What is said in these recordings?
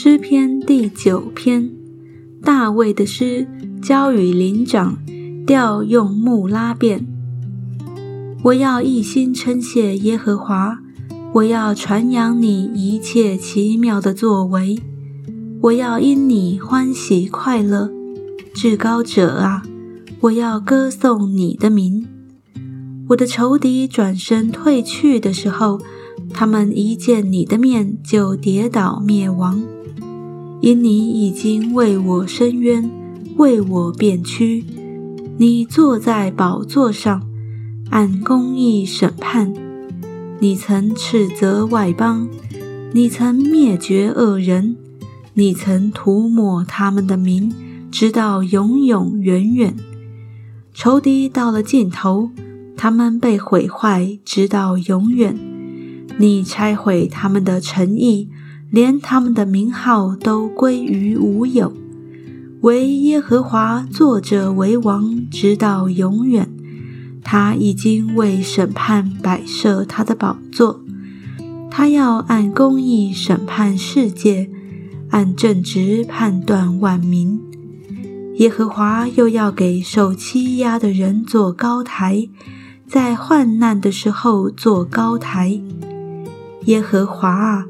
诗篇第九篇，大卫的诗，交与灵长，调用木拉便。我要一心称谢耶和华，我要传扬你一切奇妙的作为，我要因你欢喜快乐，至高者啊，我要歌颂你的名。我的仇敌转身退去的时候。他们一见你的面就跌倒灭亡，因你已经为我伸冤，为我辩屈。你坐在宝座上，按公义审判。你曾斥责外邦，你曾灭绝恶人，你曾涂抹他们的名，直到永永远远。仇敌到了尽头，他们被毁坏，直到永远。你拆毁他们的诚意，连他们的名号都归于无有。唯耶和华坐着为王，直到永远。他已经为审判摆设他的宝座，他要按公义审判世界，按正直判断万民。耶和华又要给受欺压的人做高台，在患难的时候做高台。耶和华啊，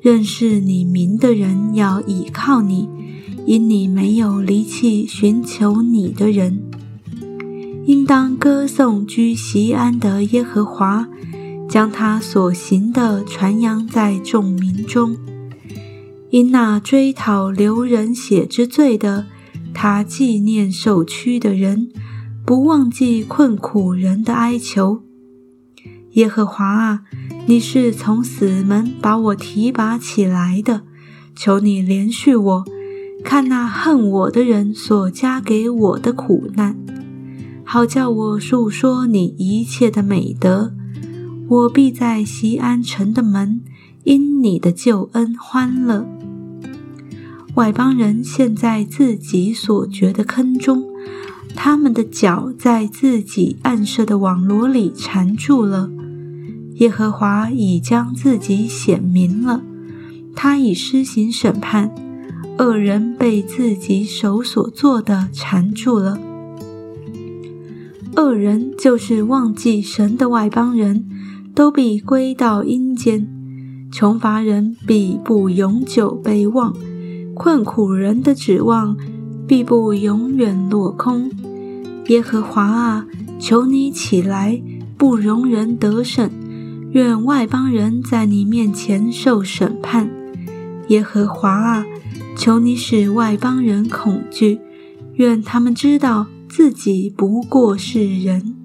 认识你名的人要倚靠你，因你没有离弃寻求你的人。应当歌颂居西安的耶和华，将他所行的传扬在众民中。因那追讨流人血之罪的，他纪念受屈的人，不忘记困苦人的哀求。耶和华啊。你是从死门把我提拔起来的，求你怜恤我，看那恨我的人所加给我的苦难，好叫我述说你一切的美德。我必在西安城的门，因你的救恩欢乐。外邦人陷在自己所掘的坑中，他们的脚在自己暗设的网罗里缠住了。耶和华已将自己显明了，他已施行审判，恶人被自己手所做的缠住了。恶人就是忘记神的外邦人，都必归到阴间；穷乏人必不永久被忘，困苦人的指望必不永远落空。耶和华啊，求你起来，不容人得胜。愿外邦人在你面前受审判，耶和华啊，求你使外邦人恐惧，愿他们知道自己不过是人。